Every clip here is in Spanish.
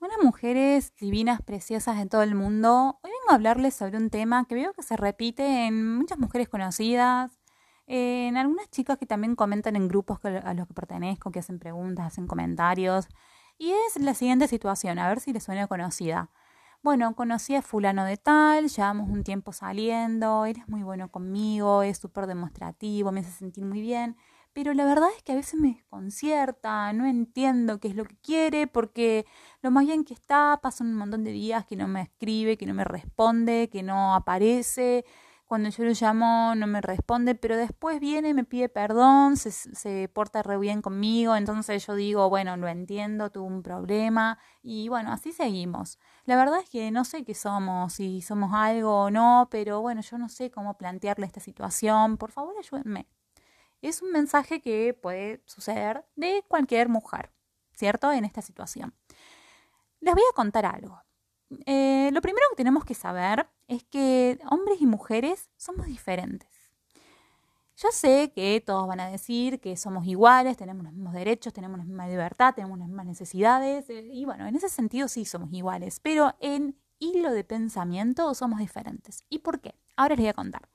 Buenas mujeres divinas, preciosas de todo el mundo. Hoy vengo a hablarles sobre un tema que veo que se repite en muchas mujeres conocidas, en algunas chicas que también comentan en grupos a los que pertenezco, que hacen preguntas, hacen comentarios. Y es la siguiente situación, a ver si les suena conocida. Bueno, conocí a fulano de tal, llevamos un tiempo saliendo, él es muy bueno conmigo, es súper demostrativo, me hace sentir muy bien pero la verdad es que a veces me desconcierta, no entiendo qué es lo que quiere, porque lo más bien que está, pasan un montón de días que no me escribe, que no me responde, que no aparece, cuando yo lo llamo no me responde, pero después viene, me pide perdón, se, se porta re bien conmigo, entonces yo digo, bueno, lo entiendo, tuve un problema, y bueno, así seguimos. La verdad es que no sé qué somos, si somos algo o no, pero bueno, yo no sé cómo plantearle esta situación, por favor ayúdenme es un mensaje que puede suceder de cualquier mujer, ¿cierto? En esta situación. Les voy a contar algo. Eh, lo primero que tenemos que saber es que hombres y mujeres somos diferentes. Yo sé que todos van a decir que somos iguales, tenemos los mismos derechos, tenemos la misma libertad, tenemos las mismas necesidades, eh, y bueno, en ese sentido sí somos iguales, pero en hilo de pensamiento somos diferentes. ¿Y por qué? Ahora les voy a contar.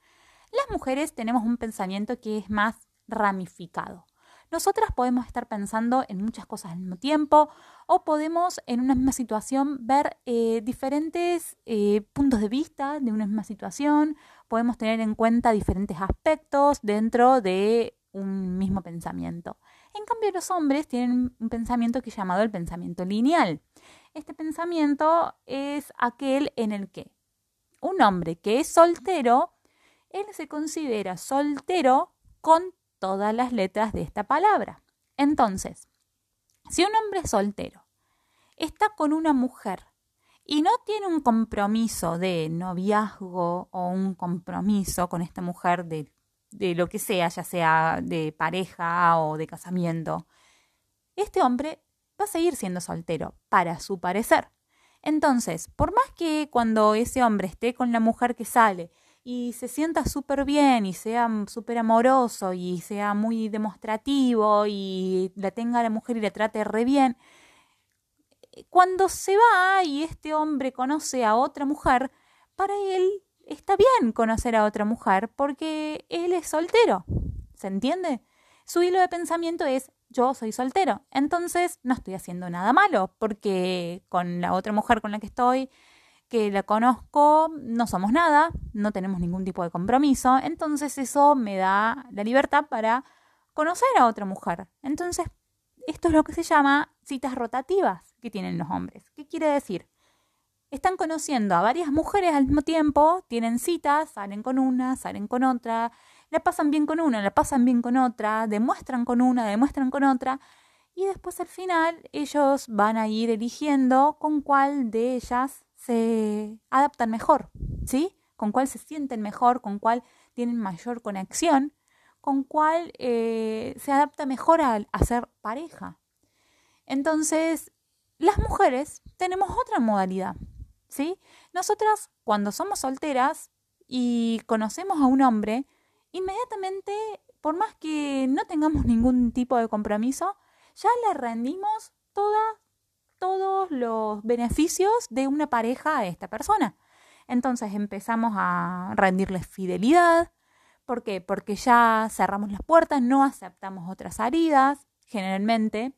Las mujeres tenemos un pensamiento que es más ramificado. Nosotras podemos estar pensando en muchas cosas al mismo tiempo o podemos en una misma situación ver eh, diferentes eh, puntos de vista de una misma situación, podemos tener en cuenta diferentes aspectos dentro de un mismo pensamiento. En cambio, los hombres tienen un pensamiento que es llamado el pensamiento lineal. Este pensamiento es aquel en el que un hombre que es soltero, él se considera soltero con todas las letras de esta palabra. Entonces, si un hombre soltero está con una mujer y no tiene un compromiso de noviazgo o un compromiso con esta mujer de, de lo que sea, ya sea de pareja o de casamiento, este hombre va a seguir siendo soltero, para su parecer. Entonces, por más que cuando ese hombre esté con la mujer que sale y se sienta súper bien y sea súper amoroso y sea muy demostrativo y la tenga a la mujer y la trate re bien, cuando se va y este hombre conoce a otra mujer, para él está bien conocer a otra mujer porque él es soltero. ¿Se entiende? Su hilo de pensamiento es yo soy soltero. Entonces no estoy haciendo nada malo porque con la otra mujer con la que estoy que la conozco, no somos nada, no tenemos ningún tipo de compromiso, entonces eso me da la libertad para conocer a otra mujer. Entonces, esto es lo que se llama citas rotativas que tienen los hombres. ¿Qué quiere decir? Están conociendo a varias mujeres al mismo tiempo, tienen citas, salen con una, salen con otra, la pasan bien con una, la pasan bien con otra, demuestran con una, demuestran con otra, y después al final ellos van a ir eligiendo con cuál de ellas se adaptan mejor, ¿sí? Con cuál se sienten mejor, con cuál tienen mayor conexión, con cuál eh, se adapta mejor a, a ser pareja. Entonces, las mujeres tenemos otra modalidad, ¿sí? Nosotras, cuando somos solteras y conocemos a un hombre, inmediatamente, por más que no tengamos ningún tipo de compromiso, ya le rendimos toda todos los beneficios de una pareja a esta persona. Entonces empezamos a rendirles fidelidad. ¿Por qué? Porque ya cerramos las puertas, no aceptamos otras salidas, generalmente,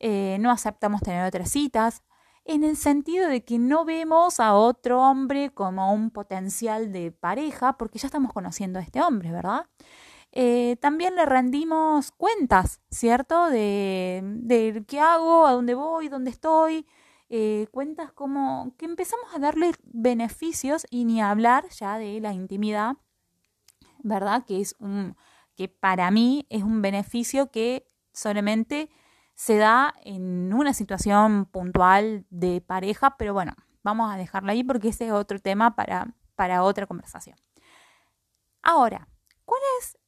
eh, no aceptamos tener otras citas, en el sentido de que no vemos a otro hombre como un potencial de pareja, porque ya estamos conociendo a este hombre, ¿verdad? Eh, también le rendimos cuentas, ¿cierto? De, de, qué hago, a dónde voy, dónde estoy. Eh, cuentas como que empezamos a darle beneficios y ni hablar ya de la intimidad, ¿verdad? Que es un que para mí es un beneficio que solamente se da en una situación puntual de pareja, pero bueno, vamos a dejarla ahí porque ese es otro tema para, para otra conversación. Ahora, ¿Cuál es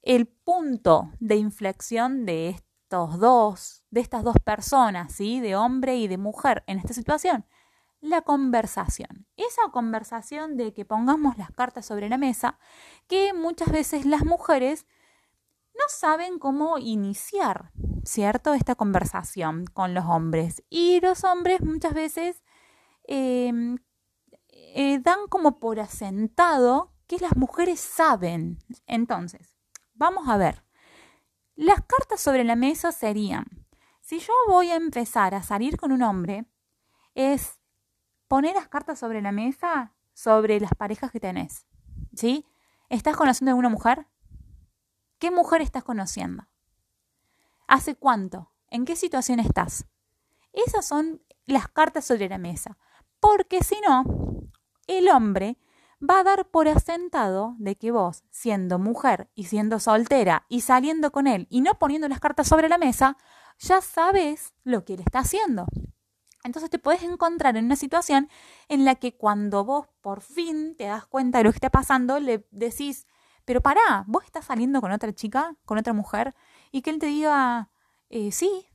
el punto de inflexión de estos dos, de estas dos personas, ¿sí? de hombre y de mujer en esta situación? La conversación. Esa conversación de que pongamos las cartas sobre la mesa, que muchas veces las mujeres no saben cómo iniciar, ¿cierto? Esta conversación con los hombres. Y los hombres muchas veces em, eh, dan como por asentado que las mujeres saben. Entonces, vamos a ver. Las cartas sobre la mesa serían, si yo voy a empezar a salir con un hombre, es poner las cartas sobre la mesa sobre las parejas que tenés. ¿Sí? ¿Estás conociendo a alguna mujer? ¿Qué mujer estás conociendo? ¿Hace cuánto? ¿En qué situación estás? Esas son las cartas sobre la mesa. Porque si no, el hombre va a dar por asentado de que vos, siendo mujer y siendo soltera y saliendo con él y no poniendo las cartas sobre la mesa, ya sabes lo que él está haciendo. Entonces te puedes encontrar en una situación en la que cuando vos por fin te das cuenta de lo que está pasando, le decís, pero pará, vos estás saliendo con otra chica, con otra mujer, y que él te diga, eh, sí,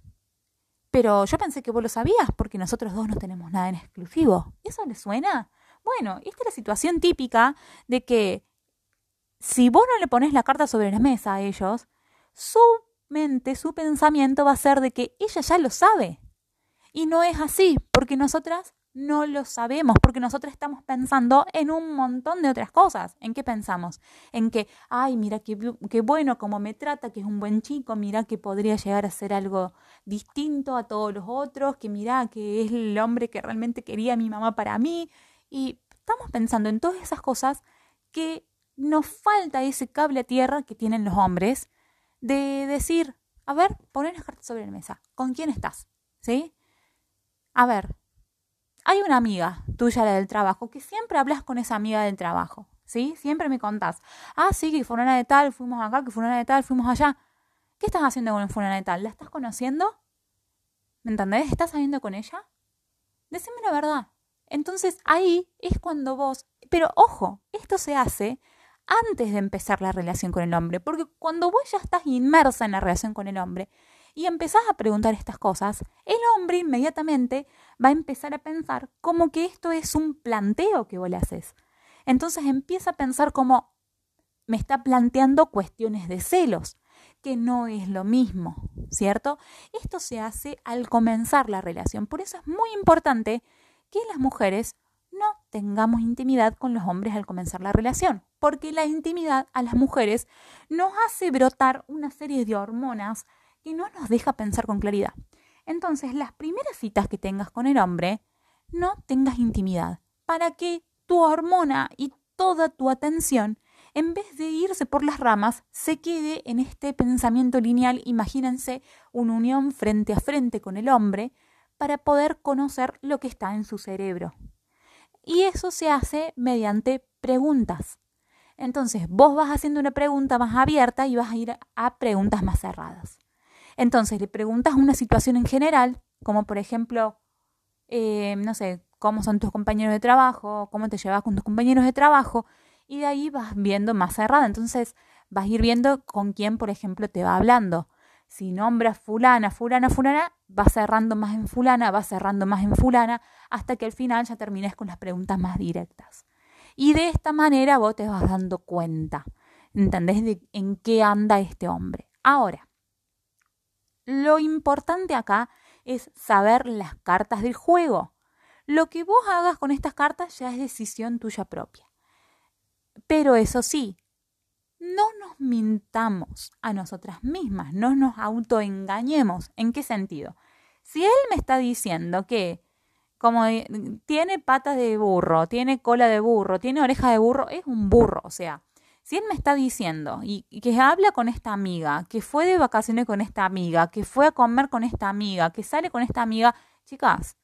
pero yo pensé que vos lo sabías porque nosotros dos no tenemos nada en exclusivo. ¿Eso le suena? Bueno, esta es la situación típica de que si vos no le pones la carta sobre la mesa a ellos, su mente, su pensamiento va a ser de que ella ya lo sabe. Y no es así, porque nosotras no lo sabemos, porque nosotras estamos pensando en un montón de otras cosas. ¿En qué pensamos? En que, ay, mira qué, qué bueno como me trata, que es un buen chico, mira que podría llegar a ser algo distinto a todos los otros, que mira que es el hombre que realmente quería mi mamá para mí. Y estamos pensando en todas esas cosas que nos falta ese cable a tierra que tienen los hombres de decir, a ver, poner las cartas sobre la mesa. ¿Con quién estás? ¿Sí? A ver, hay una amiga tuya, la del trabajo, que siempre hablas con esa amiga del trabajo, ¿sí? Siempre me contás. Ah, sí, que fulana de tal, fuimos acá, que fulana de tal, fuimos allá. ¿Qué estás haciendo con fulana de tal? ¿La estás conociendo? ¿Me entendés? ¿Estás saliendo con ella? Decime la verdad. Entonces ahí es cuando vos... Pero ojo, esto se hace antes de empezar la relación con el hombre, porque cuando vos ya estás inmersa en la relación con el hombre, y empezás a preguntar estas cosas, el hombre inmediatamente va a empezar a pensar como que esto es un planteo que vos le haces. Entonces empieza a pensar como me está planteando cuestiones de celos, que no es lo mismo, ¿cierto? Esto se hace al comenzar la relación. Por eso es muy importante que las mujeres no tengamos intimidad con los hombres al comenzar la relación, porque la intimidad a las mujeres nos hace brotar una serie de hormonas y no nos deja pensar con claridad. Entonces, las primeras citas que tengas con el hombre, no tengas intimidad, para que tu hormona y toda tu atención, en vez de irse por las ramas, se quede en este pensamiento lineal. Imagínense una unión frente a frente con el hombre para poder conocer lo que está en su cerebro. Y eso se hace mediante preguntas. Entonces, vos vas haciendo una pregunta más abierta y vas a ir a preguntas más cerradas. Entonces le preguntas una situación en general, como por ejemplo, eh, no sé, cómo son tus compañeros de trabajo, cómo te llevas con tus compañeros de trabajo, y de ahí vas viendo más cerrada. Entonces vas a ir viendo con quién, por ejemplo, te va hablando. Si nombras fulana, fulana, fulana, vas cerrando más en fulana, vas cerrando más en fulana, hasta que al final ya termines con las preguntas más directas. Y de esta manera vos te vas dando cuenta, ¿entendés? De en qué anda este hombre. Ahora, lo importante acá es saber las cartas del juego. Lo que vos hagas con estas cartas ya es decisión tuya propia. Pero eso sí, no nos mintamos a nosotras mismas, no nos autoengañemos. ¿En qué sentido? Si él me está diciendo que como tiene patas de burro, tiene cola de burro, tiene oreja de burro, es un burro, o sea, si él me está diciendo y, que habla con esta amiga, que fue de vacaciones con esta amiga, que fue a comer con esta amiga, que sale con esta amiga, chicas,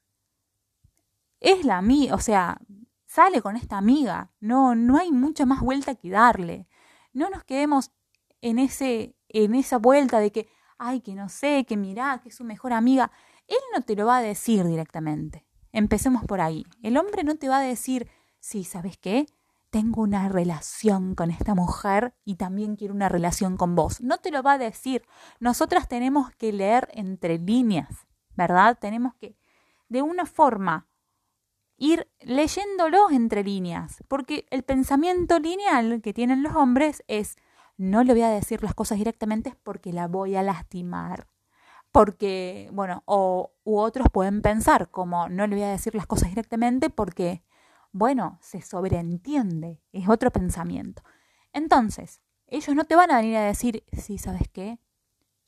es la amiga, o sea, sale con esta amiga, no, no hay mucha más vuelta que darle. No nos quedemos en ese, en esa vuelta de que, ay, que no sé, que mirá, que es su mejor amiga. Él no te lo va a decir directamente. Empecemos por ahí. El hombre no te va a decir, sí, ¿sabes qué? tengo una relación con esta mujer y también quiero una relación con vos. No te lo va a decir. Nosotras tenemos que leer entre líneas, ¿verdad? Tenemos que, de una forma, ir leyéndolo entre líneas, porque el pensamiento lineal que tienen los hombres es, no le voy a decir las cosas directamente porque la voy a lastimar, porque, bueno, o u otros pueden pensar como no le voy a decir las cosas directamente porque, bueno, se sobreentiende, es otro pensamiento. Entonces, ellos no te van a venir a decir, sí, ¿sabes qué?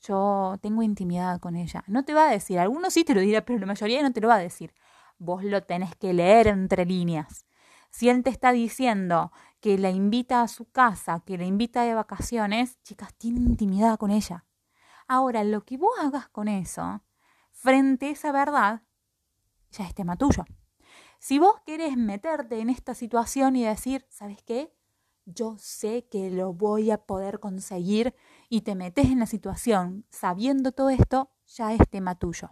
Yo tengo intimidad con ella. No te va a decir, algunos sí te lo dirá, pero la mayoría no te lo va a decir. Vos lo tenés que leer entre líneas. Si él te está diciendo que la invita a su casa, que la invita de vacaciones, chicas, tiene intimidad con ella. Ahora, lo que vos hagas con eso, frente a esa verdad, ya es tema tuyo. Si vos querés meterte en esta situación y decir, ¿sabes qué? Yo sé que lo voy a poder conseguir y te metes en la situación sabiendo todo esto, ya es tema tuyo.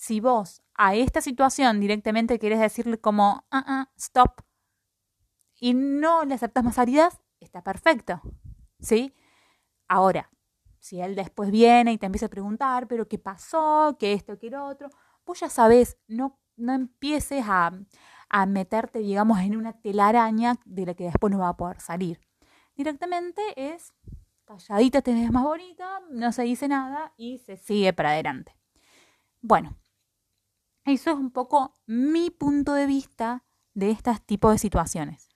Si vos a esta situación directamente querés decirle como, ah, ah, stop, y no le aceptas más salidas, está perfecto. ¿Sí? Ahora, si él después viene y te empieza a preguntar, pero ¿qué pasó? ¿Qué esto? ¿Qué lo otro? Vos ya sabés, no, no empieces a, a meterte, digamos, en una telaraña de la que después no va a poder salir. Directamente es calladita, te ves más bonita, no se dice nada y se sigue para adelante. Bueno, eso es un poco mi punto de vista de este tipo de situaciones.